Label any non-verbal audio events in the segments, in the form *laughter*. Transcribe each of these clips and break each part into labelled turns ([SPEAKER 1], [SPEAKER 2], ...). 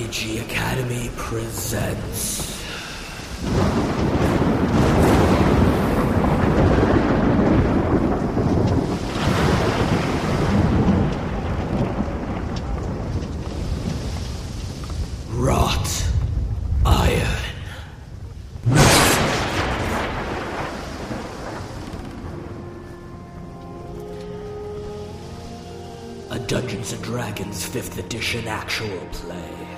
[SPEAKER 1] RPG Academy presents. Wrought Iron. A Dungeons and Dragons 5th edition actual play.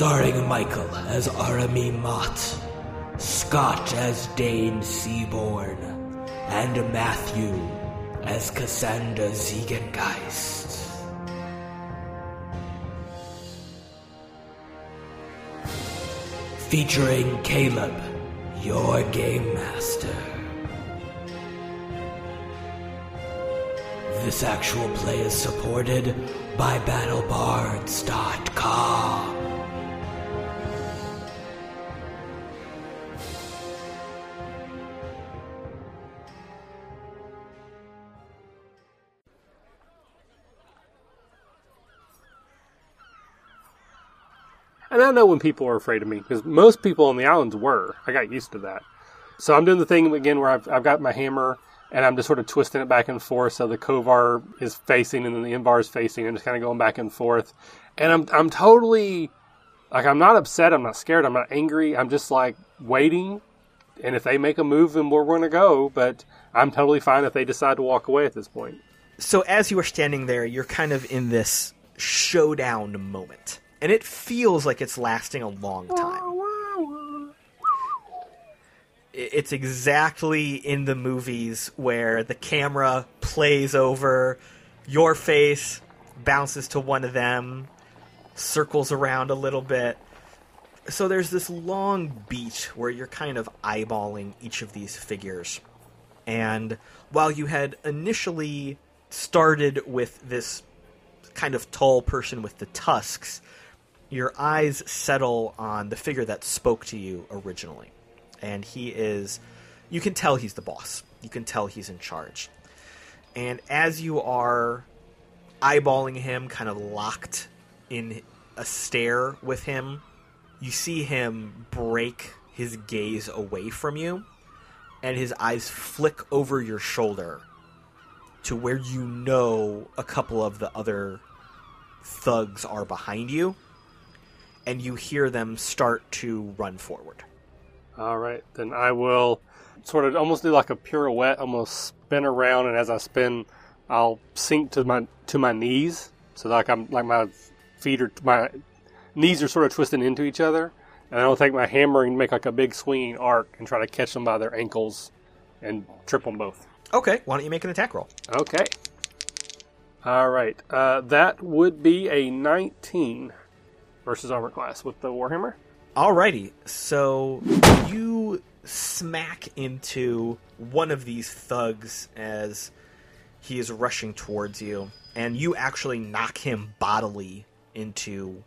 [SPEAKER 1] Starring Michael as Arhamie Mot, Scott as Deign Seaborne, and Matthew as Cassander Ziegengeist. Featuring Caleb, your game master. This actual play is supported by BattleBards.com.
[SPEAKER 2] And I know when people are afraid of me because most people on the islands were. I got used to that. So I'm doing the thing again where I've, I've got my hammer and I'm just sort of twisting it back and forth so the Kovar is facing and then the Invar is facing and just kind of going back and forth. And I'm I'm totally like I'm not upset. I'm not scared. I'm not angry. I'm just like waiting. And if they make a move, then we're going to go. But I'm totally fine if they decide to walk away at this point.
[SPEAKER 3] So as you are standing there, you're kind of in this showdown moment. And it feels like it's lasting a long time. It's exactly in the movies where the camera plays over your face, bounces to one of them, circles around a little bit. So there's this long beat where you're kind of eyeballing each of these figures. And while you had initially started with this kind of tall person with the tusks, your eyes settle on the figure that spoke to you originally. And he is, you can tell he's the boss. You can tell he's in charge. And as you are eyeballing him, kind of locked in a stare with him, you see him break his gaze away from you, and his eyes flick over your shoulder to where you know a couple of the other thugs are behind you, and you hear them start to run forward.
[SPEAKER 2] All right, then I will sort of almost do like a pirouette, almost spin around, and as I spin, I'll sink to my to my knees, so like I'm like my feet are my knees are sort of twisting into each other, and I'll take my hammer and make like a big swinging arc and try to catch them by their ankles and trip them both.
[SPEAKER 3] Okay, why don't you make an attack roll?
[SPEAKER 2] Okay. All right, uh, that would be a 19 versus armor class with the warhammer.
[SPEAKER 3] Alrighty, so you smack into one of these thugs as he is rushing towards you, and you actually knock him bodily into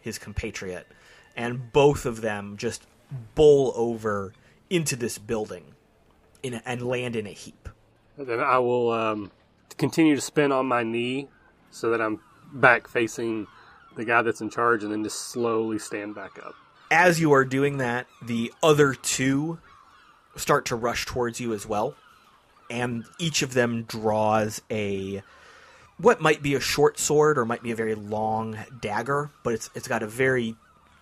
[SPEAKER 3] his compatriot, and both of them just bowl over into this building in a, and land in a heap.
[SPEAKER 2] Then I will um, continue to spin on my knee so that I'm back facing the guy that's in charge, and then just slowly stand back up.
[SPEAKER 3] As you are doing that, the other two start to rush towards you as well, and each of them draws a what might be a short sword or might be a very long dagger, but it's it's got a very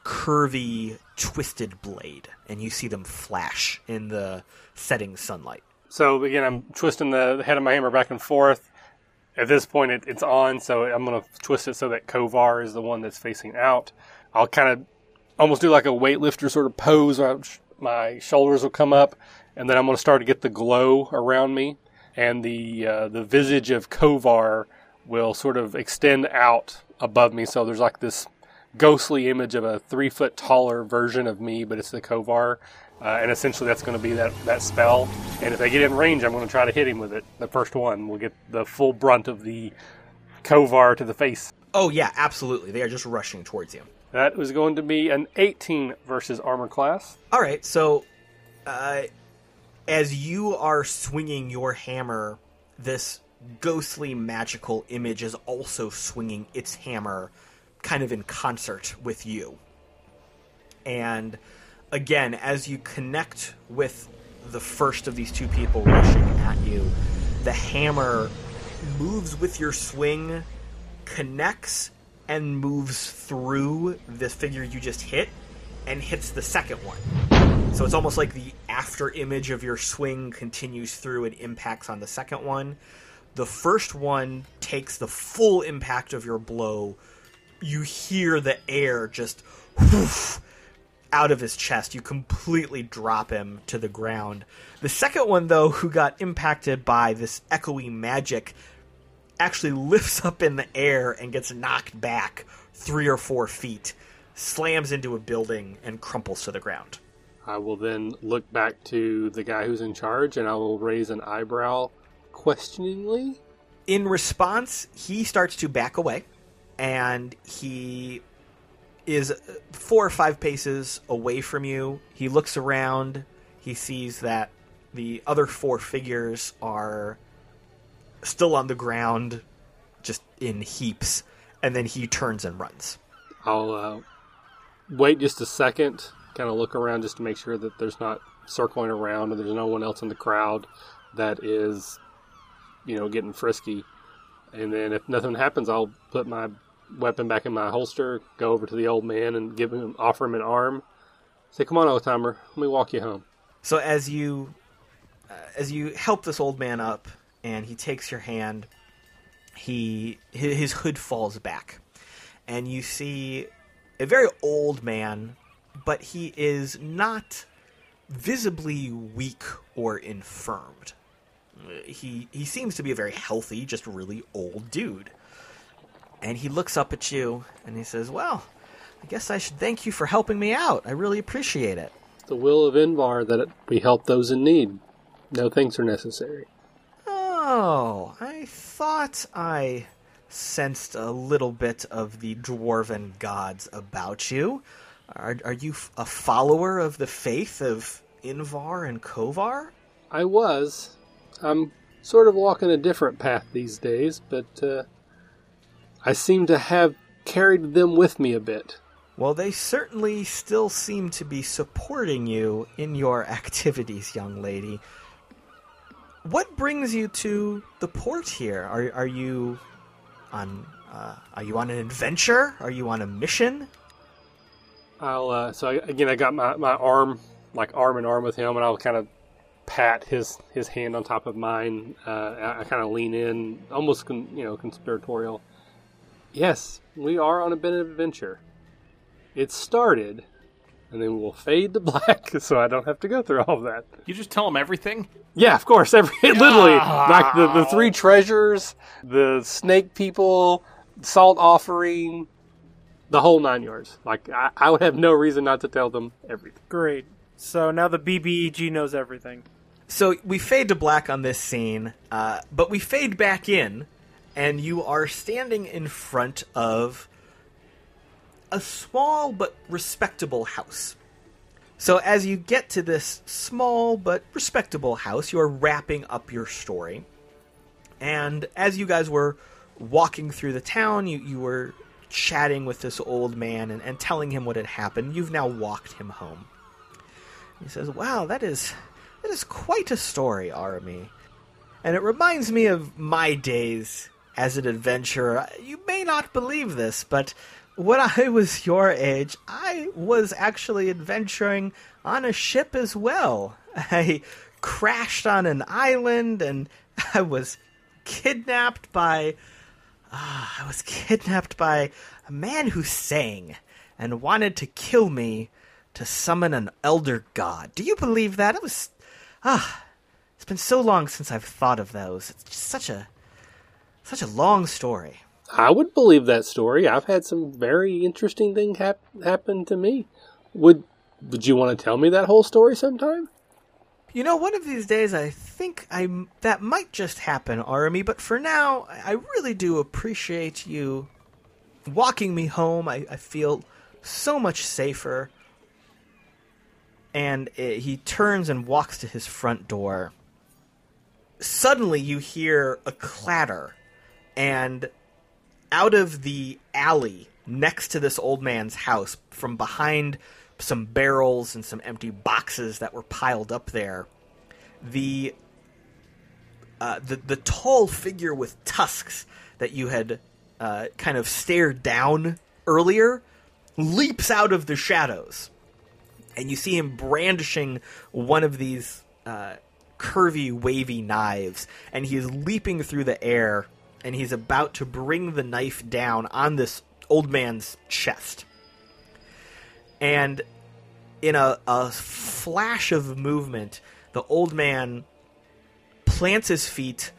[SPEAKER 3] curvy, twisted blade, and you see them flash in the setting sunlight.
[SPEAKER 2] So again, I'm twisting the head of my hammer back and forth. At this point, it, it's on, so I'm going to twist it so that Kovar is the one that's facing out. I'll kind of almost do like a weightlifter sort of pose. My shoulders will come up, and then I'm going to start to get the glow around me, and the uh, the visage of Kovar will sort of extend out above me. So there's like this ghostly image of a three foot taller version of me, but it's the Kovar. Uh, and essentially, that's going to be that, that spell. And if they get in range, I'm going to try to hit him with it. The first one will get the full brunt of the Kovar to the face.
[SPEAKER 3] Oh yeah, absolutely. They are just rushing towards you.
[SPEAKER 2] That was going to be an 18 versus armor class.
[SPEAKER 3] All right, so uh, as you are swinging your hammer, this ghostly magical image is also swinging its hammer kind of in concert with you. And again, as you connect with the first of these two people rushing at you, the hammer moves with your swing, connects, and moves through the figure you just hit and hits the second one. So it's almost like the after image of your swing continues through and impacts on the second one. The first one takes the full impact of your blow. You hear the air just out of his chest. You completely drop him to the ground. The second one, though, who got impacted by this echoey magic, actually *laughs* lifts up in the air and gets knocked back three or four feet, slams into a building, and crumples to the ground.
[SPEAKER 2] I will then look back to the guy who's in charge and I will raise an eyebrow questioningly.
[SPEAKER 3] In response, he starts to back away and he is four or five paces away from you. He looks around. He sees that the other four figures are still on the ground, just in heaps, and then he turns and runs.
[SPEAKER 2] I'll uh, wait just a second, kind of look around just to make sure that there's not circling around and there's no one else in the crowd that is, you know, getting frisky. And then if nothing happens, I'll put my weapon back in my holster, go over to the old man and give him, offer him an arm. Say, "Come on, old timer, let me walk you home."
[SPEAKER 3] So as you uh, as you help this old man up, and he takes your hand, he his hood falls back, and you see a very old man, but he is not visibly weak or infirmed. He he seems to be a very healthy, just really old dude. And he looks up at you and he says, "Well, I guess I should thank you for helping me out. I really appreciate it."
[SPEAKER 2] The will of Invar that we help those in need. No thanks are necessary.
[SPEAKER 3] Oh, I thought I sensed a little bit of the dwarven gods about you. Are, are you a follower of the faith of Invar and Kovar?
[SPEAKER 2] I was. I'm sort of walking a different path these days, but uh, I seem to have carried them with me a bit.
[SPEAKER 3] Well, they certainly still seem to be supporting you in your activities, young lady. What brings you to the port here? Are are you on uh, are you on an adventure? Are you on a mission?
[SPEAKER 2] I'll uh, so I, again I got my, my arm like arm in arm with him, and I'll kind of pat his his hand on top of mine. Uh, I, I kind of lean in, almost con, you know conspiratorial. Yes, we are on a bit of adventure. It started, and then we'll fade to *laughs* black, so I don't have to go through all of that.
[SPEAKER 4] You just tell them everything?
[SPEAKER 2] Yeah, of course. Every *laughs* literally like the, the three treasures, the snake people, salt offering, the whole nine yards. Like I, I would have no reason not to tell them everything.
[SPEAKER 5] Great. So now the BBEG knows everything.
[SPEAKER 3] So we fade to black on this scene, uh, but we fade back in, and you are standing in front of a small but respectable house. So as you get to this small but respectable house, you are wrapping up your story. And as you guys were walking through the town, you, you were chatting with this old man and, and telling him what had happened. You've now walked him home. He says, Wow, that is that is quite a story, Arhamie. And it reminds me of my days as an adventurer. You may not believe this, but when I *laughs* was your age, I was actually adventuring on a ship as well. *laughs* I crashed on an island and *laughs* I was kidnapped by. Uh, I was kidnapped by a man who sang and wanted to kill me to summon an elder god. Do you believe that? It was. Ah. It's been so long since I've thought of those. It's just such a. such a long story.
[SPEAKER 2] I would believe that story. I've had some very interesting things hap- happen to me. Would Would you want to tell me that whole story sometime?
[SPEAKER 3] You know, one of these days, I think I that might just happen, Army. But for now, I really do appreciate you walking me home. I, I feel so much safer. And it, he turns and walks to his front door. Suddenly, you hear a clatter, and out of the alley next to this old man's house from behind some barrels and some empty boxes that were piled up there. The uh, the the tall figure with tusks that you had uh, kind of stared down earlier leaps out of the shadows, and you see him brandishing one of these uh, curvy, wavy knives, and he is leaping through the air, and he's about to bring the knife down on this old man's chest. And in a, a flash of movement, the old man plants his feet,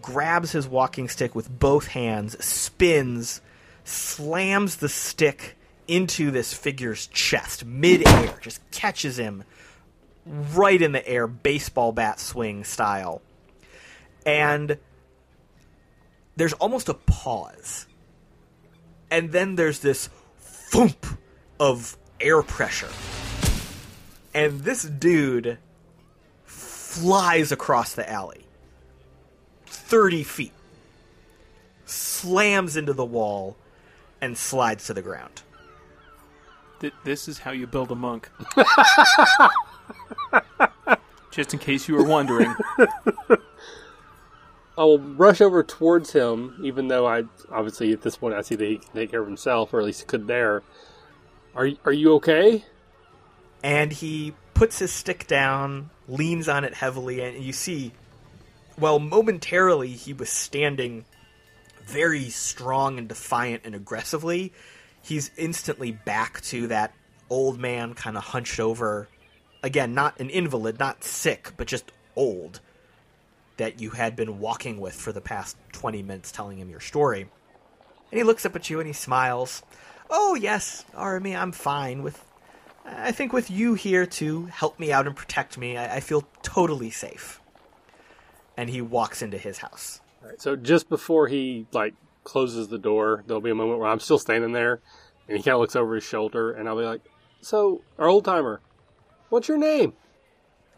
[SPEAKER 3] grabs his walking stick with both hands, spins, slams the stick into this figure's chest midair, just catches him right in the air, baseball bat swing style. And there's almost a pause. And then there's this thump of air pressure. And this dude flies across the alley 30 feet, slams into the wall, and slides to the ground.
[SPEAKER 4] Th- this is how you build a monk. *laughs* Just in case you were wondering. *laughs*
[SPEAKER 2] I will rush over towards him, even though I obviously at this point I see that he can take care of himself, or at least could there. Are are you okay?
[SPEAKER 3] and he puts his stick down, leans on it heavily, and you see, well, momentarily he was standing very strong and defiant and aggressively. He's instantly back to that old man, kind of hunched over. Again, not an invalid, not sick, but just old that you had been walking with for the past 20 minutes telling him your story. And he looks up at you and he smiles. Oh, yes, Army, I'm fine with I think with you here to help me out and protect me, I, I feel totally safe. And he walks into his house.
[SPEAKER 2] All right, so just before he like closes the door, there'll be a moment where I'm still standing there, and he kind of looks over his shoulder, and I'll be like, "So, our old timer, what's your name?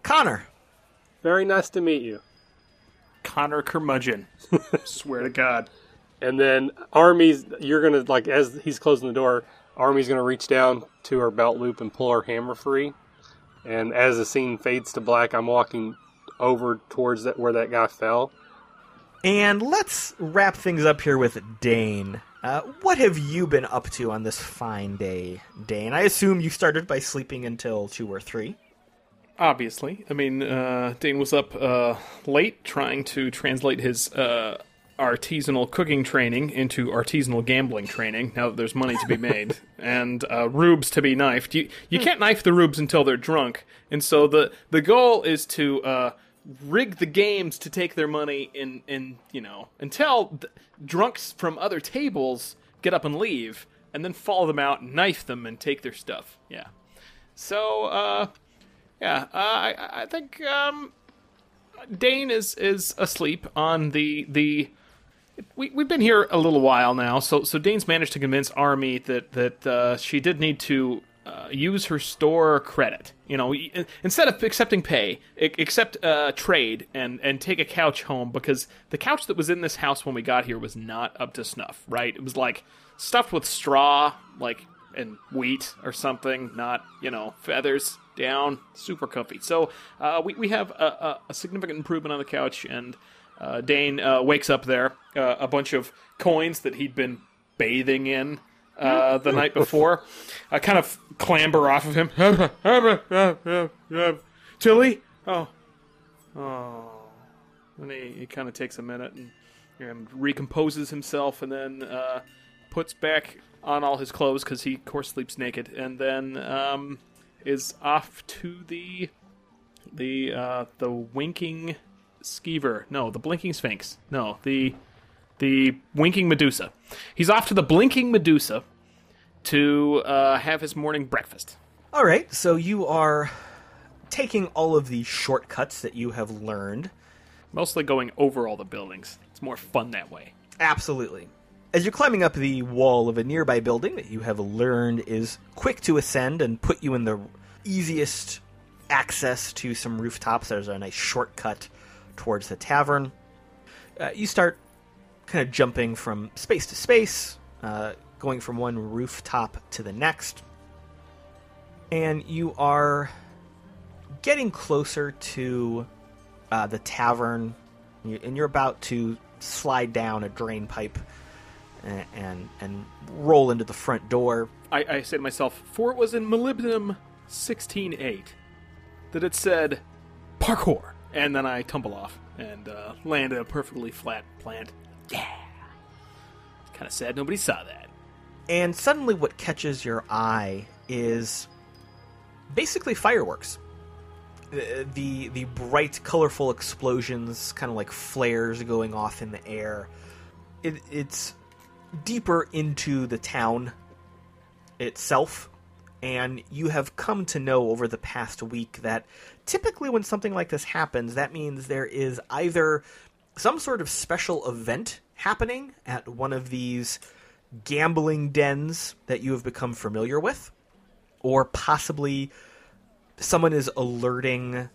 [SPEAKER 3] Connor,
[SPEAKER 2] Very nice to meet you."
[SPEAKER 4] Connor Curmudgeon. *laughs* Swear to God.
[SPEAKER 2] And then Army's, you're gonna like as he's closing the door, Army's gonna reach down to her belt loop and pull her hammer free. And as the scene fades to black, I'm walking over towards that where that guy fell.
[SPEAKER 3] and let's wrap things up here with Deign. Uh, what have you been up to on this fine day, Deign? I assume you started by sleeping until two or three.
[SPEAKER 4] Obviously. I mean, uh, Deign was up uh, late trying to translate his uh, artisanal cooking training into artisanal gambling training now that there's money to be made *laughs* and uh, rubes to be knifed. You, you can't knife the rubes until they're drunk. And so the, the goal is to uh, rig the games to take their money in, in you know, until drunks from other tables get up and leave and then follow them out, knife them, and take their stuff. Yeah. So, uh, yeah, uh, I, I think um, Deign is is asleep on the the. We we've been here a little while now, so so Deign's managed to convince Army that that uh, she did need to uh, use her store credit. You know, instead of accepting pay, accept uh, trade and and take a couch home because the couch that was in this house when we got here was not up to snuff. Right? It was like stuffed with straw, like and wheat or something, not you know feathers down, super comfy. So uh, we we have a, a, a significant improvement on the couch, and uh, Deign uh, wakes up there, uh, a bunch of coins that he'd been bathing in uh, the *laughs* night before, uh, kind of clamber off of him. *laughs* Tilly, oh, oh, and he, he kind of takes a minute and, and recomposes himself, and then uh, puts back on all his clothes because he, of course, sleeps naked, and then um, is off to the the uh, the winking skeever. No, the blinking sphinx. No, the the winking Medusa. He's off to the blinking Medusa to uh, have his morning breakfast.
[SPEAKER 3] All right, so you are taking all of the shortcuts that you have learned.
[SPEAKER 4] Mostly going over all the buildings. It's more fun that way.
[SPEAKER 3] Absolutely. As you're climbing up the wall of a nearby building that you have learned is quick to ascend and put you in the easiest access to some rooftops, there's a nice shortcut towards the tavern. Uh, you start kind of jumping from space to space, uh, going from one rooftop to the next. And you are getting closer to uh, the tavern, and you're about to slide down a drain pipe and, and, and roll into the front door.
[SPEAKER 4] I, I say to myself, for it was in Molybdenum 16.8 that it said parkour. And then I tumble off and uh, land in a perfectly flat plant. Yeah. It's kind of sad nobody saw that.
[SPEAKER 3] And suddenly, what catches your eye is basically fireworks. The the, the bright, colorful explosions, kind of like flares going off in the air. It, it's deeper into the town itself, and you have come to know over the past week that typically when something like this happens, that means there is either some sort of special event happening at one of these gambling dens that you have become familiar with, or possibly someone is alerting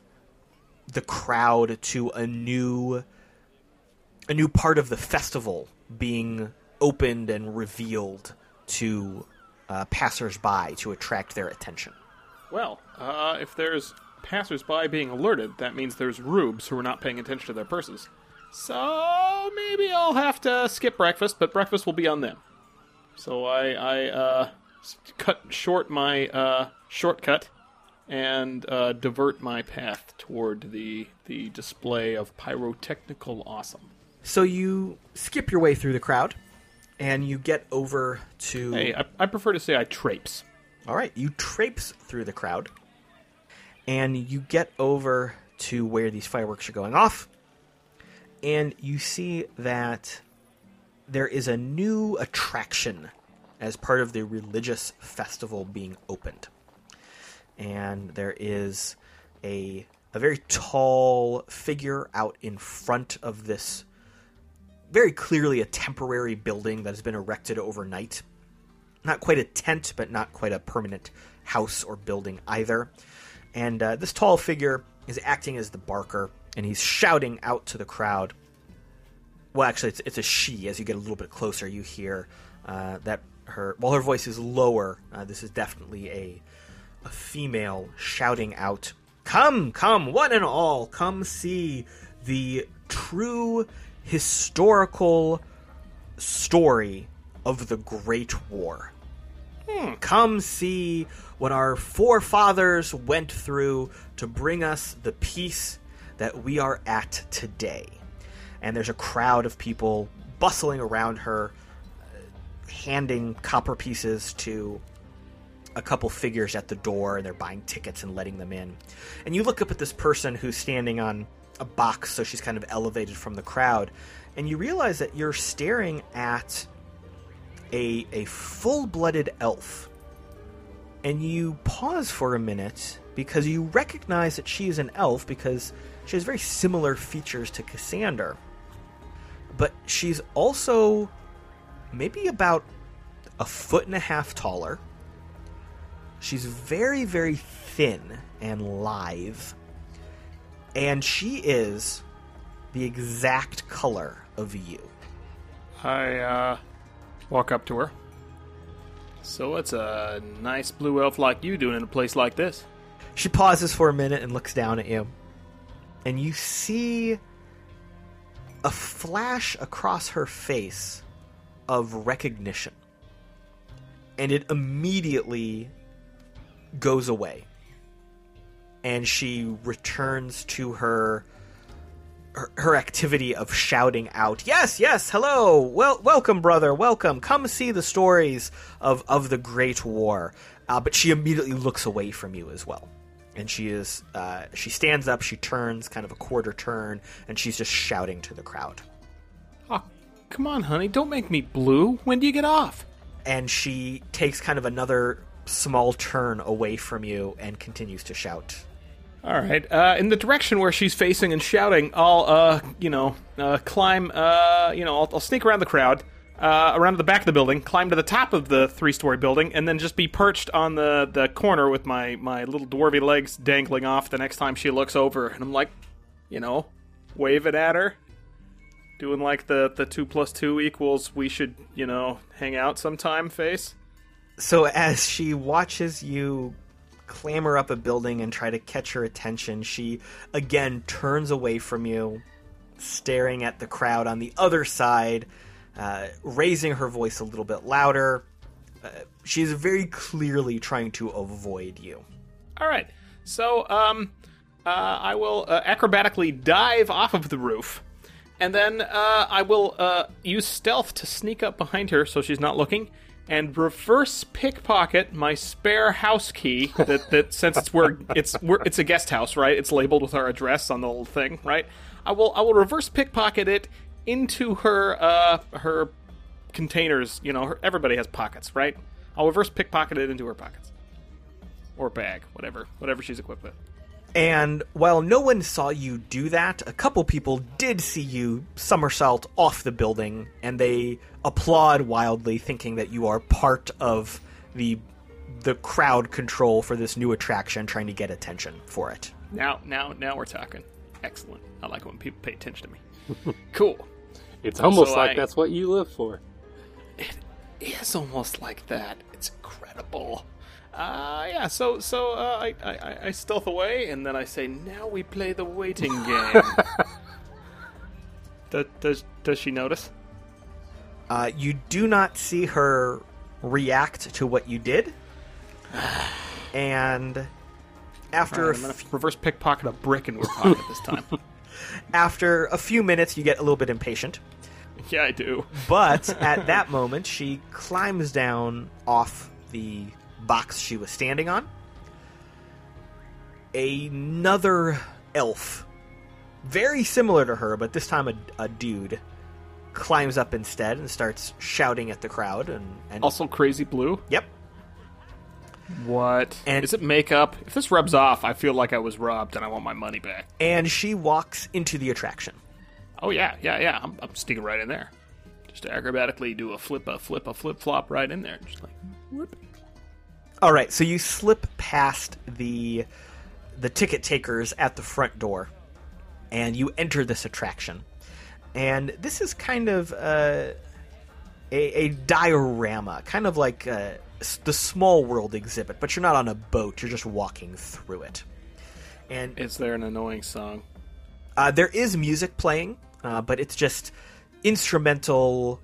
[SPEAKER 3] the crowd to a new a new part of the festival being opened and revealed to uh, passersby to attract their attention.
[SPEAKER 4] Well, uh, if there's passersby being alerted, that means there's rubes who are not paying attention to their purses. So maybe I'll have to skip breakfast, but breakfast will be on them. So I, I uh, cut short my uh, shortcut and uh, divert my path toward the the display of pyrotechnical awesome.
[SPEAKER 3] So you skip your way through the crowd, and you get over to.
[SPEAKER 4] Hey, I, I prefer to say I traipse.
[SPEAKER 3] All right, you traipse through the crowd, and you get over to where these fireworks are going off, and you see that there is a new attraction as part of the religious festival being opened. And there is a a very tall figure out in front of this very clearly a temporary building that has been erected overnight not quite a tent, but not quite a permanent house or building either. And uh, this tall figure is acting as the barker, and he's shouting out to the crowd. Well, actually, it's, it's a she. As you get a little bit closer, you hear uh, that her, while her voice is lower, uh, this is definitely a, a female shouting out, Come, come, one and all, come see the true historical story of the Great War. Come see what our forefathers went through to bring us the peace that we are at today. And there's a crowd of people bustling around her, uh, handing copper pieces to a couple figures at the door, and they're buying tickets and letting them in. And you look up at this person who's standing on a box, so she's kind of elevated from the crowd, and you realize that you're staring at a a full-blooded elf. And you pause for a minute because you recognize that she is an elf because she has very similar features to Cassander. But she's also maybe about a foot and a half taller. She's very, very thin and lithe. And she is the exact color of you.
[SPEAKER 4] I uh, walk up to her. So what's a nice blue elf like you doing in a place like this?
[SPEAKER 3] She pauses for a minute and looks down at you. And you see a flash across her face of recognition. And it immediately goes away. And she returns to her her, her activity of shouting out, "Yes, yes, hello. Well, welcome brother, welcome. Come see the stories of of the Great War." Uh, but she immediately looks away from you as well. And she is uh, she stands up, she turns kind of a quarter turn, and she's just shouting to the crowd.
[SPEAKER 4] Oh, come on, honey, don't make me blue. When do you get off?
[SPEAKER 3] And she takes kind of another small turn away from you and continues to shout.
[SPEAKER 4] All right. Uh, in the direction where she's facing and shouting, I'll, uh, you know, uh, climb. Uh, you know, I'll, I'll sneak around the crowd, uh, around the back of the building, climb to the top of the three-story building, and then just be perched on the the corner with my my little dwarvy legs dangling off. The next time she looks over, and I'm like, you know, waving at her. Doing like the the two plus two equals. We should you know hang out sometime. Face.
[SPEAKER 3] So as she watches you clamber up a building and try to catch her attention, she again turns away from you, staring at the crowd on the other side, uh, raising her voice a little bit louder. Uh, she is very clearly trying to avoid you.
[SPEAKER 4] All right. So um, uh, I will uh, acrobatically dive off of the roof, and then uh, I will uh, use stealth to sneak up behind her so she's not looking, and reverse pickpocket my spare house key. That, that *laughs* since it's where it's we're, it's a guest house, right? It's labeled with our address on the little thing, right? I will I will reverse pickpocket it into her uh, her containers. You know, her, everybody has pockets, right? I'll reverse pickpocket it into her pockets or bag, whatever, whatever she's equipped with.
[SPEAKER 3] And while no one saw you do that, a couple people did see you somersault off the building, and they applaud wildly, thinking that you are part of the the crowd control for this new attraction, trying to get attention for it.
[SPEAKER 4] Now, now, now we're talking. Excellent. I like when people pay attention to me. *laughs* cool.
[SPEAKER 2] It's almost
[SPEAKER 4] So
[SPEAKER 2] like
[SPEAKER 4] I-
[SPEAKER 2] that's what you live for.
[SPEAKER 4] It's almost like that. It's incredible. Uh, yeah. So, so uh, I, I, I- I stealth away, and then I say, "Now we play the waiting *laughs* game." does, does does she notice?
[SPEAKER 3] Uh, you do not see her react to what you did, *sighs* and after
[SPEAKER 4] All
[SPEAKER 3] a
[SPEAKER 4] right, I'm gonna
[SPEAKER 3] f-
[SPEAKER 4] reverse pickpocket a brick into her pocket this time. *laughs*
[SPEAKER 3] after a few minutes, you get a little bit impatient.
[SPEAKER 4] yeah, I do.
[SPEAKER 3] But *laughs* at that moment, she climbs down off the box she was standing on. Another elf, very similar to her, but this time a, a dude, climbs up instead and starts shouting at the crowd. And, and
[SPEAKER 4] Also, crazy blue.
[SPEAKER 3] yep,
[SPEAKER 4] What?
[SPEAKER 3] And-
[SPEAKER 4] Is it makeup? If this rubs off, I feel like I was robbed, and I want my money back.
[SPEAKER 3] and she walks into the attraction.
[SPEAKER 4] Oh yeah, yeah, yeah. I'm, I'm sneaking right in there. Just acrobatically do a flip, a flip, a flip flop right in there. Just like whoop.
[SPEAKER 3] All right, so you slip past the the ticket takers at the front door, and you enter this attraction. And this is kind of uh, a, a diorama, kind of like uh, the Small World exhibit, but you're not on a boat; you're just walking through it. And
[SPEAKER 4] Is there an annoying song?
[SPEAKER 3] uh, there is music playing, uh, but it's just instrumental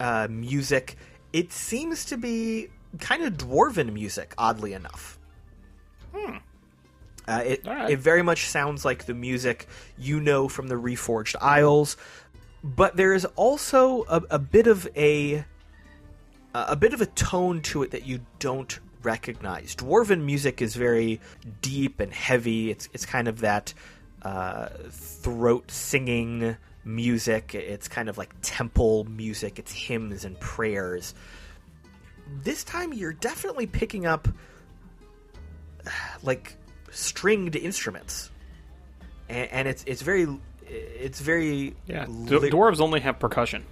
[SPEAKER 3] uh, music. It seems to be kind of dwarven music, oddly enough. Uh, it,
[SPEAKER 4] right.
[SPEAKER 3] it very much sounds like the music you know from the Reforged Isles, but there is also a, a bit of a a bit of a tone to it that you don't recognize. Dwarven music is very deep and heavy. It's it's kind of that uh, throat singing music. It's kind of like temple music. It's hymns and prayers. This time, you're definitely picking up like stringed instruments, and, and it's it's very it's very
[SPEAKER 4] Yeah,
[SPEAKER 3] ly-
[SPEAKER 4] dwarves only have percussion.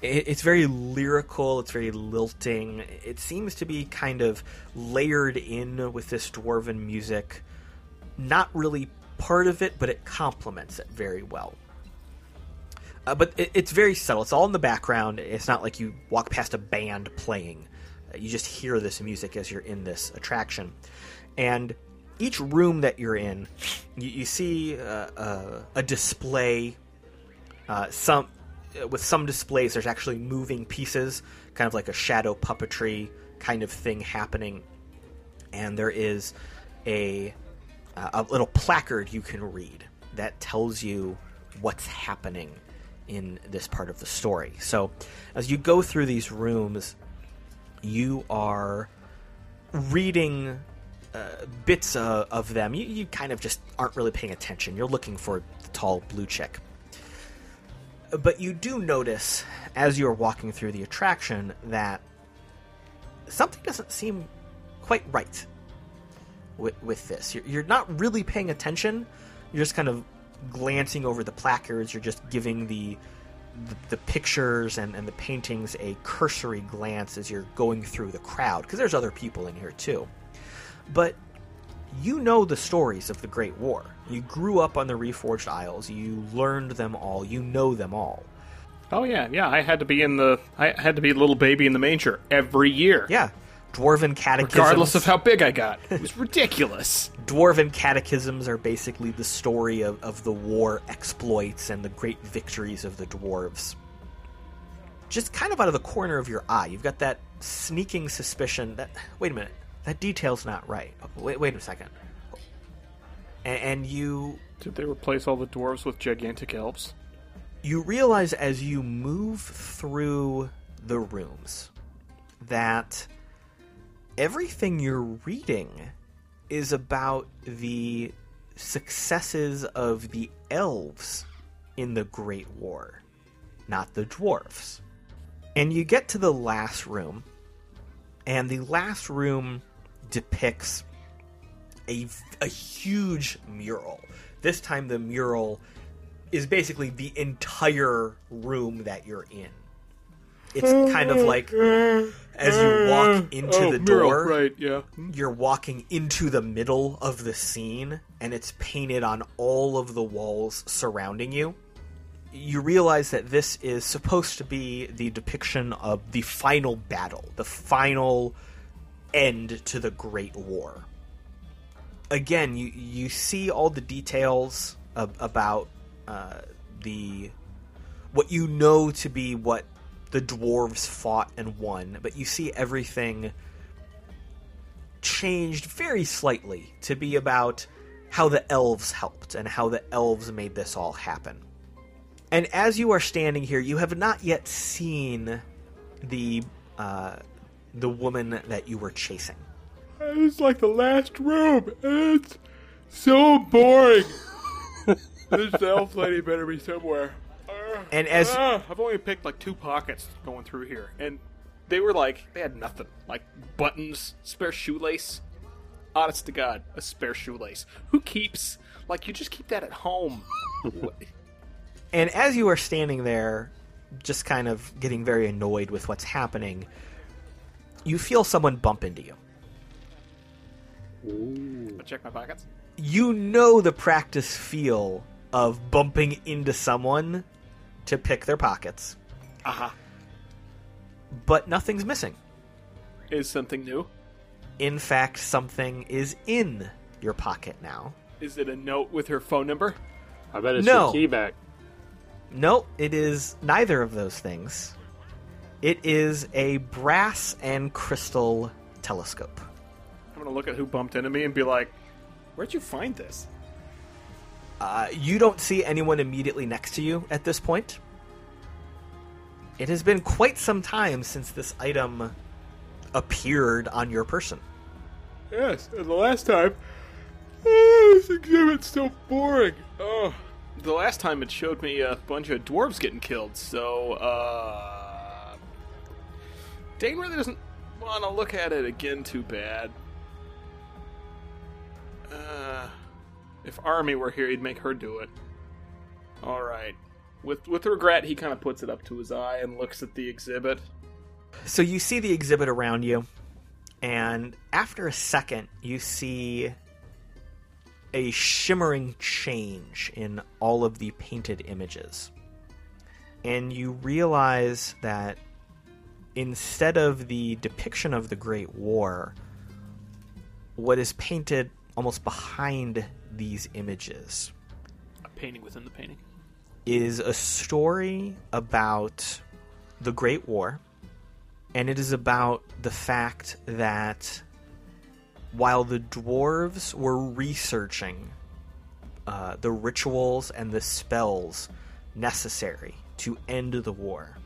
[SPEAKER 3] it, it's very lyrical. It's very lilting. It seems to be kind of layered in with this dwarven music. Not really part of it, but it complements it very well. Uh, but it, it's very subtle. It's all in the background. It's not like you walk past a band playing. You just hear this music as you're in this attraction. And each room that you're in, you, you see uh, uh, a display uh, some uh, with some displays there's actually moving pieces kind of like a shadow puppetry kind of thing happening and there is a a little placard you can read that tells you what's happening in this part of the story so as you go through these rooms you are reading uh, bits uh, of them you, you kind of just aren't really paying attention you're looking for the tall blue chick but you do notice as you're walking through the attraction that something doesn't seem quite right with, with this. You're, you're not really paying attention. You're just kind of glancing over the placards. You're just giving the the, the pictures and, and the paintings a cursory glance as you're going through the crowd because there's other people in here too. But you know the stories of the Great War. You grew up on the Reforged Isles. You learned them all. You know them all.
[SPEAKER 4] Oh yeah, yeah. I had to be in the. I had to be a little baby in the manger every year.
[SPEAKER 3] Yeah, dwarven catechisms.
[SPEAKER 4] Regardless of how big I got, it was ridiculous.
[SPEAKER 3] Dwarven catechisms are basically the story of, of the war exploits and the great victories of the dwarves. Just kind of out of the corner of your eye, you've got that sneaking suspicion that wait a minute, that detail's not right. Wait, wait a second. And, and you
[SPEAKER 4] Did they replace all the dwarves with gigantic elves?
[SPEAKER 3] you realize as you move through the rooms that everything you're reading is about the successes of the elves in the Great War, not the dwarves. And you get to the last room, and the last room depicts a, a huge mural. This time, the mural is basically the entire room that you're in. It's kind of like as you walk into
[SPEAKER 4] oh,
[SPEAKER 3] the
[SPEAKER 4] mural,
[SPEAKER 3] door,
[SPEAKER 4] right? Yeah.
[SPEAKER 3] you're walking into the middle of the scene and it's painted on all of the walls surrounding you. You realize that this is supposed to be the depiction of the final battle, the final end to the Great War. Again, you you see all the details of, about uh, the what you know to be what the dwarves fought and won, but you see everything changed very slightly to be about how the elves helped and how the elves made this all happen. And as you are standing here, you have not yet seen the uh, the woman that you were chasing.
[SPEAKER 4] It's like the last room. It's so boring. *laughs* this elf lady better be somewhere.
[SPEAKER 3] And as
[SPEAKER 4] Ah, I've only picked like two pockets going through here, and they were like they had nothing, like buttons, spare shoelace. Honest to God, a spare shoelace. Who keeps like you just keep that at home? *laughs*
[SPEAKER 3] And as you are standing there, just kind of getting very annoyed with what's happening, you feel someone bump into you.
[SPEAKER 4] I check my pockets.
[SPEAKER 3] You know the practice feel of bumping into someone to pick their pockets,
[SPEAKER 4] Uh huh.
[SPEAKER 3] but nothing's missing.
[SPEAKER 4] Is something new?
[SPEAKER 3] In fact, something is in your pocket now.
[SPEAKER 4] Is it a note with her phone number?
[SPEAKER 2] I bet it's
[SPEAKER 3] No.
[SPEAKER 2] your key back.
[SPEAKER 3] No, it is neither of those things. It is a brass and crystal telescope.
[SPEAKER 4] I'm gonna look at who bumped into me and be like, "Where'd you find this?"
[SPEAKER 3] Uh, you don't see anyone immediately next to you at this point. It has been quite some time since this item appeared on your person.
[SPEAKER 4] Yes, and the last time, oh, this exhibit's so boring. Oh, the last time it showed me a bunch of dwarves getting killed. So, uh, Deign really doesn't want to look at it again too bad. Uh, if Army were here, he'd make her do it. All right. With with regret, he kind of puts it up to his eye and looks at the exhibit.
[SPEAKER 3] So you see the exhibit around you, and after a second, you see a shimmering change in all of the painted images. And you realize that instead of the depiction of the Great War, what is painted almost behind these images
[SPEAKER 4] A painting within the painting.
[SPEAKER 3] is a story about the Great War, and it is about the fact that while the dwarves were researching uh, the rituals and the spells necessary to end the war,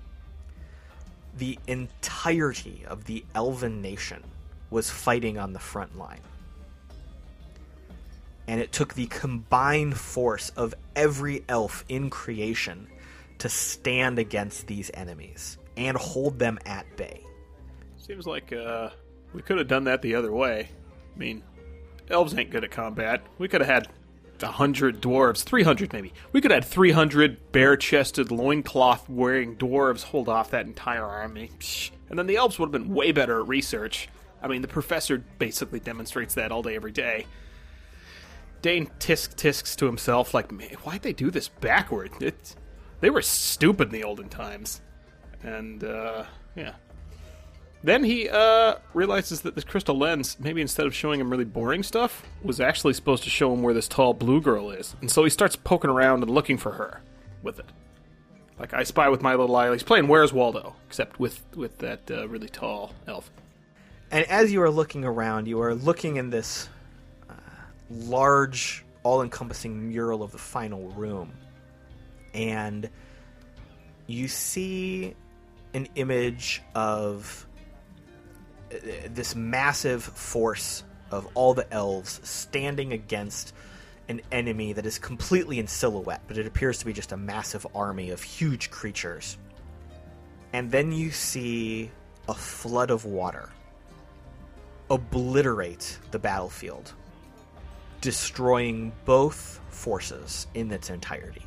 [SPEAKER 3] the entirety of the elven nation was fighting on the front line and it took the combined force of every elf in creation to stand against these enemies and hold them at bay.
[SPEAKER 4] Seems like uh, we could have done that the other way. I mean, elves ain't good at combat. We could have had a hundred dwarves, three hundred maybe. We could have had three hundred bare-chested, loincloth-wearing dwarves hold off that entire army, and then the elves would have been way better at research. I mean, the professor basically demonstrates that all day, every day. Deign tisk tisks to himself, like, why'd they do this backward? It, they were stupid in the olden times. And, uh, yeah. Then he uh, realizes that this crystal lens, maybe instead of showing him really boring stuff, was actually supposed to show him where this tall blue girl is. And so he starts poking around and looking for her with it. Like I spy with my little eye. He's playing Where's Waldo, except with with that uh, really tall elf.
[SPEAKER 3] And as you are looking around, you are looking in this large, all encompassing mural of the final room. And you see an image of uh, this massive force of all the elves standing against an enemy that is completely in silhouette, but it appears to be just a massive army of huge creatures. And then you see a flood of water obliterate the battlefield, destroying both forces in its entirety.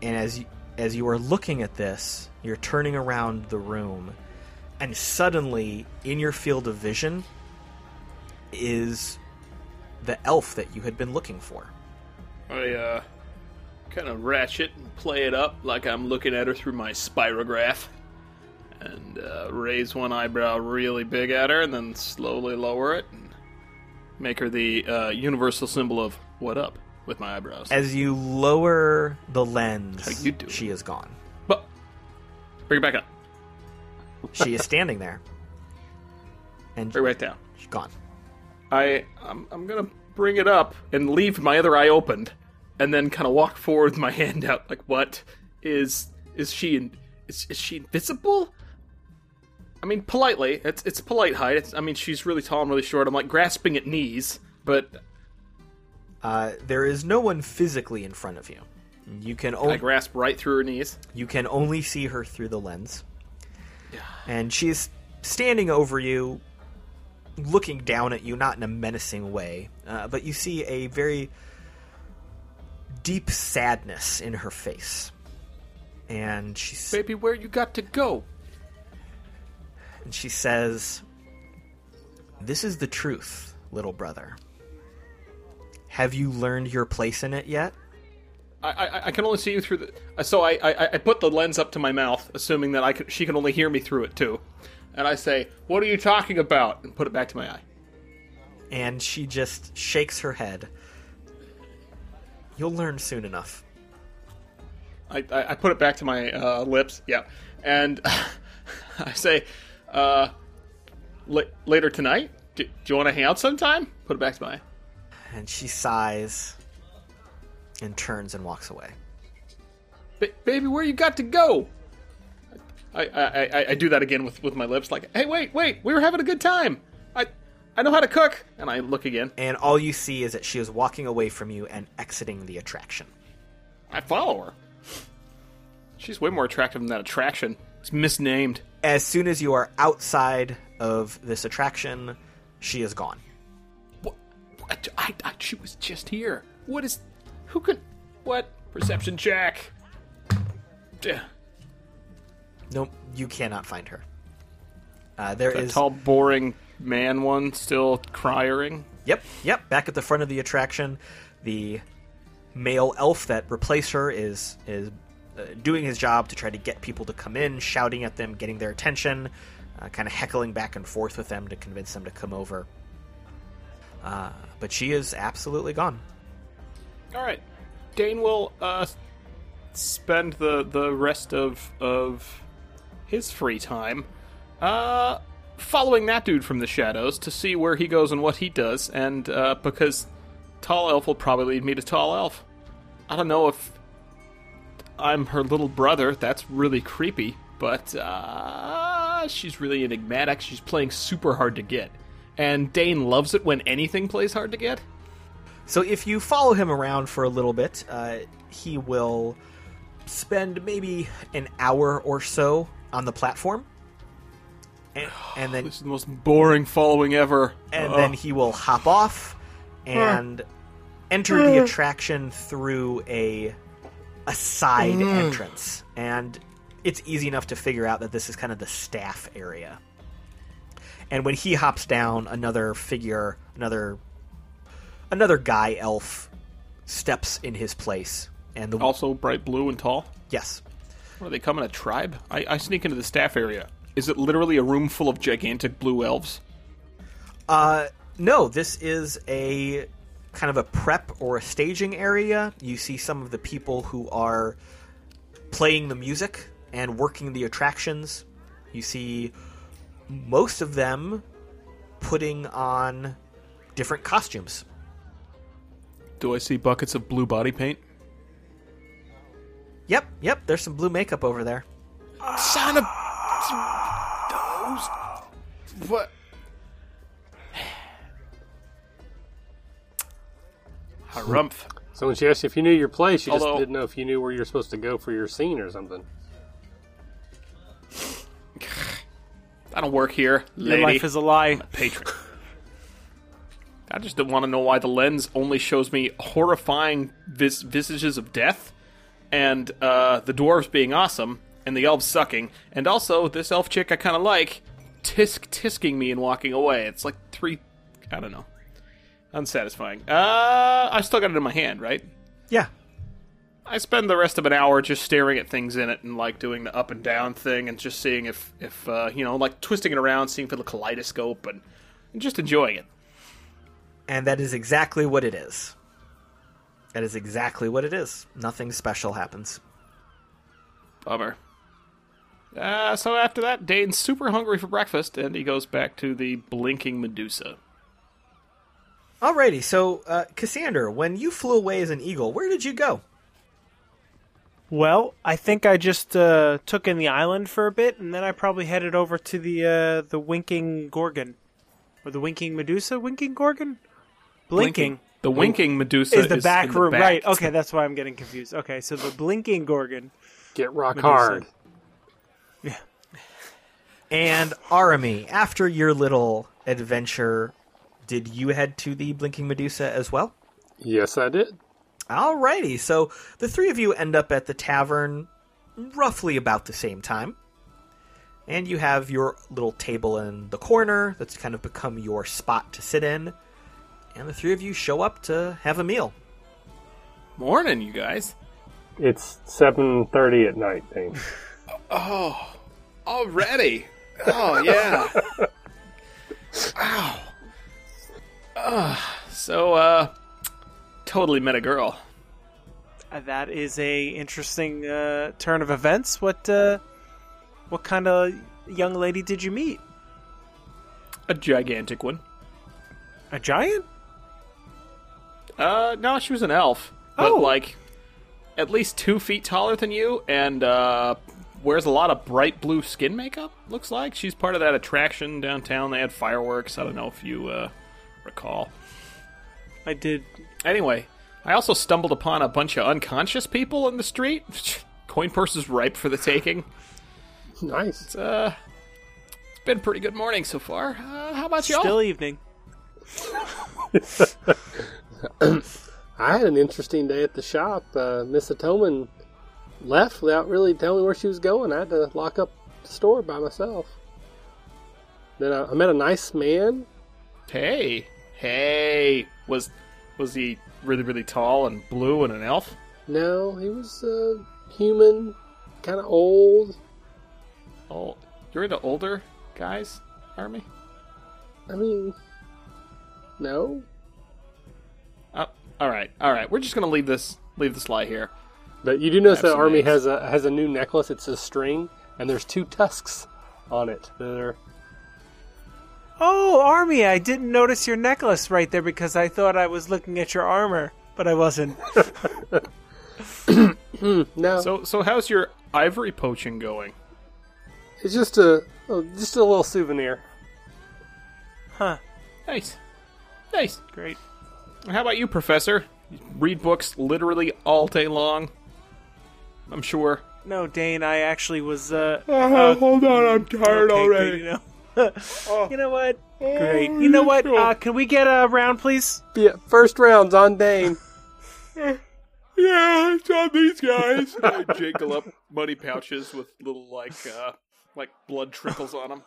[SPEAKER 3] And as you, as you are looking at this, you're turning around the room, and suddenly, in your field of vision, is the elf that you had been looking for.
[SPEAKER 4] I uh, kind of ratchet and play it up like I'm looking at her through my spirograph, and uh, raise one eyebrow really big at her, and then slowly lower it and make her the uh, universal symbol of "what up" with my eyebrows.
[SPEAKER 3] As you lower the lens,
[SPEAKER 4] How you
[SPEAKER 3] she is gone.
[SPEAKER 4] but bring it back up.
[SPEAKER 3] She is standing there, and
[SPEAKER 4] Bring it right down.
[SPEAKER 3] she's gone.
[SPEAKER 4] I I'm, I'm gonna bring it up and leave my other eye opened, and then kind of walk forward with my *laughs* hand out. Like, what is is she? In, is is she invisible? I mean, politely. It's it's polite height. It's, I mean, she's really tall and really short. I'm like grasping at knees, but
[SPEAKER 3] Uh, there is no one physically in front of you. You can
[SPEAKER 4] I
[SPEAKER 3] only
[SPEAKER 4] grasp right through her knees.
[SPEAKER 3] you can only see her through the lens, and she's standing over you, looking down at you, not in a menacing way, uh, but you see a very deep sadness in her face, and she's
[SPEAKER 4] Baby, where you got to go?
[SPEAKER 3] And she says, "This is the truth, little brother. Have you learned your place in it yet?"
[SPEAKER 4] I, I, I can only see you through the. uh, So I, I, I put the lens up to my mouth, assuming that I could, she can only hear me through it too. And I say, "What are you talking about?" And put it back to my eye.
[SPEAKER 3] and she just shakes her head. You'll learn soon enough.
[SPEAKER 4] I, I, I put it back to my uh, lips, yeah, and *laughs* I say, uh, la- later tonight. Do, do you want to hang out sometime? Put it back to my.
[SPEAKER 3] And she sighs and turns and walks away.
[SPEAKER 4] Ba- baby, where you got to go? I, I, I, I do that again with, with my lips, like, hey, wait, wait, we were having a good time. I I know how to cook, and I look again.
[SPEAKER 3] And all you see is that she is walking away from you and exiting the attraction.
[SPEAKER 4] I follow her. She's way more attractive than that attraction. It's misnamed.
[SPEAKER 3] As soon as you are outside of this attraction, she is gone.
[SPEAKER 4] What? what? I, I, she was just here. What is? Who could? What? Perception check. Yeah.
[SPEAKER 3] Nope, you cannot find her. Uh, there
[SPEAKER 4] That
[SPEAKER 3] is
[SPEAKER 4] tall, boring man one still crying.
[SPEAKER 3] Yep, yep. Back at the front of the attraction, the male elf that replaced her is is doing his job to try to get people to come in, shouting at them, getting their attention, uh, kind of heckling back and forth with them to convince them to come over. Uh, but she is absolutely gone.
[SPEAKER 4] All right, Deign will uh, spend the the rest of of his free time uh, following that dude from the shadows to see where he goes and what he does, and uh, because Tall Elf will probably lead me to Tall Elf. I don't know if I'm her little brother. That's really creepy, but uh, she's really enigmatic. She's playing super hard to get, and Deign loves it when anything plays hard to get.
[SPEAKER 3] So if you follow him around for a little bit, uh, he will spend maybe an hour or so on the platform, and, and then *sighs*
[SPEAKER 4] This is the most boring following ever.
[SPEAKER 3] and then he will hop off and enter the attraction through a a side entrance and it's easy enough to figure out that this is kind of the staff area and when he hops down another figure another another guy elf steps in his place, and the
[SPEAKER 4] Also bright blue and tall.
[SPEAKER 3] yes,
[SPEAKER 4] What, are they come in a tribe? I, I sneak into the staff area. Is it literally a room full of gigantic blue elves?
[SPEAKER 3] Uh, no, this is a kind of a prep or a staging area. You see some of the people who are playing the music and working the attractions. You see most of them putting on different costumes.
[SPEAKER 4] Do I see buckets of blue body paint?
[SPEAKER 3] Yep, yep, there's some blue makeup over there.
[SPEAKER 4] Son of ah, those. What? Harumph.
[SPEAKER 2] So when she asked you if you knew your place, you
[SPEAKER 4] Although-
[SPEAKER 2] just didn't know if you knew where you're supposed to go for your scene or something. *sighs*
[SPEAKER 4] I don't work here, lady.
[SPEAKER 5] Your life is a lie.
[SPEAKER 4] patron. *laughs* I just don't want to know why the lens only shows me horrifying vis- visages of death, and uh, the dwarves being awesome, and the elves sucking, and also this elf chick I kind of like, tisk tisking me and walking away. It's like three, I don't know, unsatisfying. Uh, I still got it in my hand, right?
[SPEAKER 3] Yeah,
[SPEAKER 4] I spend the rest of an hour just staring at things in it and like doing the up and down thing and just seeing if if uh, you know like twisting it around, seeing for the kaleidoscope and, and just enjoying it.
[SPEAKER 3] and that is exactly what it is. That is exactly what it is. Nothing special happens.
[SPEAKER 4] Bummer. Uh, so after that, Deign's super hungry for breakfast, and he goes back to the blinking Medusa.
[SPEAKER 3] Alrighty, so uh, Cassander, when you flew away as an eagle, where did you go?
[SPEAKER 5] Well, I think I just uh, took in the island for a bit, and then I probably headed over to the uh, the winking gorgon, or the winking Medusa, winking gorgon, blinking.
[SPEAKER 4] The winking Medusa
[SPEAKER 5] Is the back
[SPEAKER 4] in the
[SPEAKER 5] room
[SPEAKER 4] back.
[SPEAKER 5] right? Okay, that's why I'm getting confused. Okay, so the blinking gorgon.
[SPEAKER 2] Get rock
[SPEAKER 5] Medusa.
[SPEAKER 2] hard. Yeah.
[SPEAKER 3] And Arhamie, after your little adventure, did you head to the Blinking Medusa as well?
[SPEAKER 2] Yes, I did.
[SPEAKER 3] Alrighty, so the three of you end up at the tavern roughly about the same time. And you have your little table in the corner that's kind of become your spot to sit in. And the three of you show up to have a meal.
[SPEAKER 4] Morning, you guys.
[SPEAKER 2] It's seven thirty at night, Deign. *laughs*
[SPEAKER 4] Oh, already? Oh yeah. *laughs* Ow. Ugh. *sighs* so, uh, totally met a girl.
[SPEAKER 5] Uh, that is a interesting uh, turn of events. What uh, what kind of young lady did you meet?
[SPEAKER 4] A gigantic one.
[SPEAKER 5] A giant?
[SPEAKER 4] Uh, no, she was an elf, but
[SPEAKER 5] Oh.
[SPEAKER 4] like at least two feet taller than you, and uh, wears a lot of bright blue skin makeup. Looks like she's part of that attraction downtown. They had fireworks. I don't know if you uh, recall.
[SPEAKER 5] I did.
[SPEAKER 4] Anyway, I also stumbled upon a bunch of unconscious people in the street. *laughs* Coin purse is ripe for the taking.
[SPEAKER 2] Nice.
[SPEAKER 4] Uh, it's been a pretty good morning so far. Uh, how about y'all?
[SPEAKER 5] Still evening. *clears throat*
[SPEAKER 2] I had an interesting day at the shop. Uh, Miss Atoman left without really telling me where she was going. I had to lock up the store by myself. Then I, I met a nice man.
[SPEAKER 4] Hey, hey, was was he really really tall and blue and an elf?
[SPEAKER 2] No, he was uh, human, kind of old.
[SPEAKER 4] Oh, you're into older guys, Army?
[SPEAKER 2] I mean, no.
[SPEAKER 4] Uh, all right, all right. We're just gonna leave this leave this lie here.
[SPEAKER 2] But you do notice that army
[SPEAKER 4] eggs.
[SPEAKER 2] has a has a new necklace. It's a string, and there's two tusks on it. that are
[SPEAKER 5] Oh, Army, I didn't notice your necklace right there because I thought I was looking at your armor, but I wasn't. *laughs* *clears throat*
[SPEAKER 2] no.
[SPEAKER 4] So so how's your ivory poaching going?
[SPEAKER 2] it's just a oh, just a little souvenir.
[SPEAKER 5] huh.
[SPEAKER 4] Nice, nice.
[SPEAKER 5] Great.
[SPEAKER 4] How about you, Professor? You read books literally all day long. I'm sure.
[SPEAKER 5] No, Deign, I actually was, uh...
[SPEAKER 4] hold on, I'm tired
[SPEAKER 5] okay, good, you know? *laughs* you know what? Great. You know what? Uh, can we get a round, please?
[SPEAKER 2] Yeah, first round's on Deign. *laughs*
[SPEAKER 4] Yeah, it's on these guys. *laughs* I jiggle up money pouches with little like uh like blood trickles on them.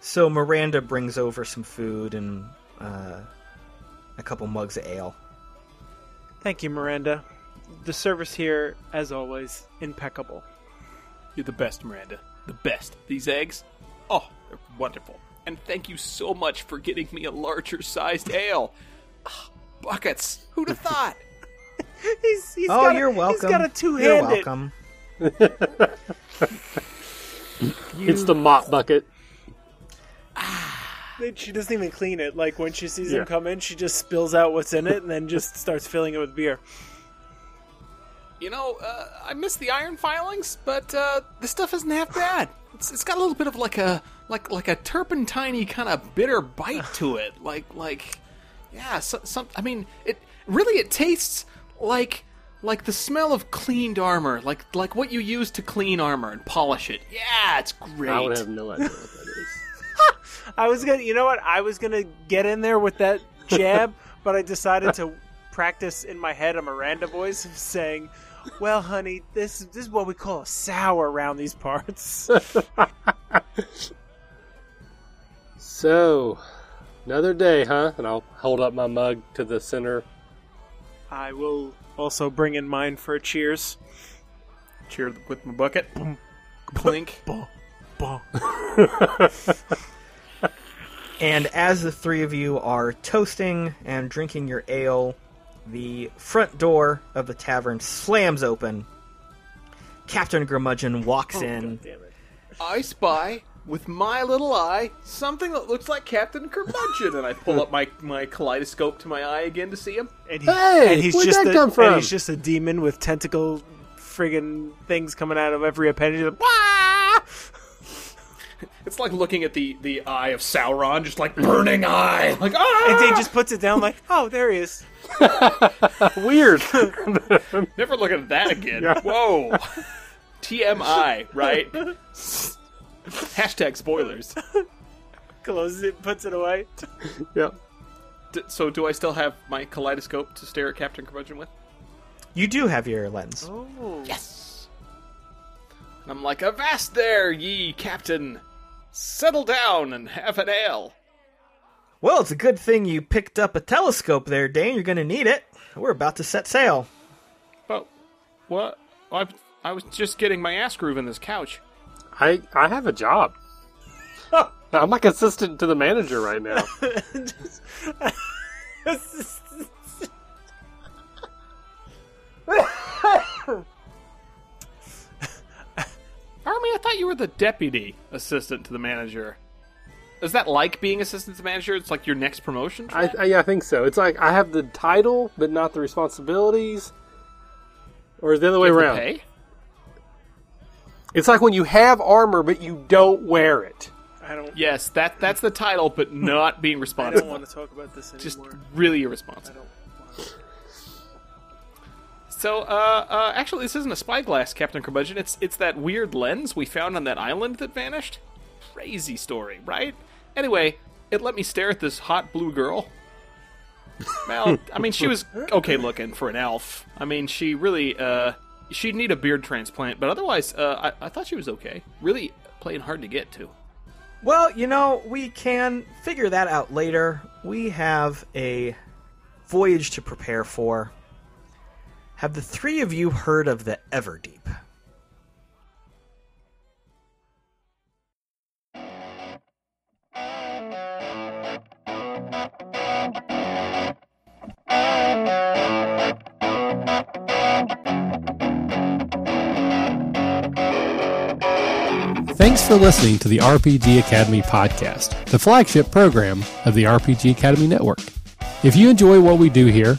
[SPEAKER 3] So Miranda brings over some food and uh, a couple mugs of ale.
[SPEAKER 5] Thank you, Miranda. The service here, as always, impeccable.
[SPEAKER 4] You're the best, Miranda. The best. These eggs, oh, they're wonderful. And thank you so much for getting me a larger sized ale. Ah, buckets. Who'd have thought? *laughs*
[SPEAKER 5] He's, he's
[SPEAKER 3] oh,
[SPEAKER 5] got
[SPEAKER 3] you're welcome.
[SPEAKER 5] He's got a two-handed.
[SPEAKER 3] You're
[SPEAKER 5] two-handed.
[SPEAKER 3] welcome. *laughs*
[SPEAKER 2] It's the mop bucket.
[SPEAKER 5] She doesn't even clean it. Like when she sees
[SPEAKER 2] Yeah.
[SPEAKER 5] him come in, she just spills out what's in it and then just starts filling it with beer.
[SPEAKER 4] You know, uh, I miss the iron filings, but uh, this stuff isn't half bad. It's, it's got a little bit of like a like like a turpentine kind of bitter bite to it. *sighs* Like like yeah, so, some. I mean, it really it tastes like like the smell of cleaned armor, like like what you use to clean armor and polish it. Yeah, it's great.
[SPEAKER 2] I would have no idea what that is. *laughs*
[SPEAKER 5] I was gonna, you know what? I was gonna get in there with that jab, *laughs* but I decided to practice in my head a Miranda voice saying, "Well, honey, this this is what we call a sour around these parts." *laughs*
[SPEAKER 2] So, another day, huh? And I'll hold up my mug to the center.
[SPEAKER 5] I will also bring in mine for a cheers.
[SPEAKER 4] Cheer with my bucket. Clink. *laughs* *laughs*
[SPEAKER 3] And as the three of you are toasting and drinking your ale, the front door of the tavern slams open. Captain Curmudgeon walks
[SPEAKER 5] oh, in.
[SPEAKER 4] I spy with my little eye something that looks like Captain Curmudgeon, and I pull up my, my kaleidoscope to my eye again to see him.
[SPEAKER 5] And, he,
[SPEAKER 2] Hey,
[SPEAKER 5] and he's
[SPEAKER 2] where'd
[SPEAKER 5] just
[SPEAKER 2] that
[SPEAKER 5] a,
[SPEAKER 2] come from?
[SPEAKER 5] And he's just a demon with tentacle friggin' things coming out of every appendage. "Wah!" *laughs*
[SPEAKER 4] It's like looking at the, the eye of Sauron, just like burning eye. *laughs* Like, ah!
[SPEAKER 5] And he just puts it down like, "Oh, there he is." *laughs*
[SPEAKER 2] Weird.
[SPEAKER 4] Never look at that again. Whoa. TMI, right? Hashtag spoilers.
[SPEAKER 5] Closes it, puts it away.
[SPEAKER 2] yep.
[SPEAKER 4] D- so, do I still have my kaleidoscope to stare at Captain Curmudgeon with?
[SPEAKER 3] You do have your lens.
[SPEAKER 5] Oh,
[SPEAKER 4] Yes. And I'm like, Avast there, ye captain! Settle down and have an ale.
[SPEAKER 3] Well, it's a good thing you picked up a telescope there, Deign. You're going to need it. We're about to set sail.
[SPEAKER 4] But what? I, I was just getting my ass groove in this couch.
[SPEAKER 2] I I have a job. *laughs* I'm like assistant to the manager right now. *laughs* *laughs*
[SPEAKER 4] Army, I thought you were the deputy assistant to the manager. Is that like being assistant to the manager? It's like your next promotion.
[SPEAKER 2] I, I yeah, I think so. It's like I have the title but not the responsibilities. Or is it the other way
[SPEAKER 4] Give the
[SPEAKER 2] around?
[SPEAKER 4] pay?
[SPEAKER 2] It's like when you have armor but you don't wear it.
[SPEAKER 5] I don't.
[SPEAKER 4] Yes, that that's the title, but not being responsible. *laughs*
[SPEAKER 5] I don't want to talk about this anymore.
[SPEAKER 4] Just
[SPEAKER 5] anymore.
[SPEAKER 4] really
[SPEAKER 5] I
[SPEAKER 4] irresponsible.
[SPEAKER 5] don't.
[SPEAKER 4] So, uh, uh, actually, this isn't a spyglass, Captain Curmudgeon. It's it's that weird lens we found on that island that vanished. Crazy story, right? Anyway, it let me stare at this hot blue girl. Well, I mean, she was *laughs* okay looking for an elf. I mean, she really, uh, she'd need a beard transplant, but otherwise, uh, I, I thought she was okay. Really playing hard to get to.
[SPEAKER 3] Well, you know, we can figure that out later. We have a voyage to prepare for. Have the three of you heard of the Everdeep?
[SPEAKER 6] Thanks for listening to the RPG Academy podcast, the flagship program of the RPG Academy Network. If you enjoy what we do here,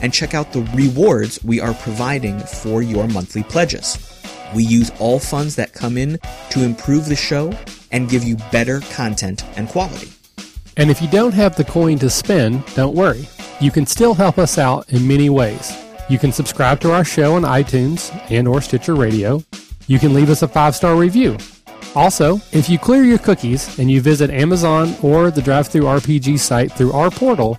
[SPEAKER 7] and check out the rewards we are providing for your monthly pledges. We use all funds that come in to improve the show and give you better content and quality.
[SPEAKER 6] And if you don't have the coin to spend, don't worry. you can still help us out in many ways. You can subscribe to our show on iTunes and or Stitcher Radio. You can leave us a five-star review. Also, if you clear your cookies and you visit Amazon or the Drive-Thru RPG site through our portal,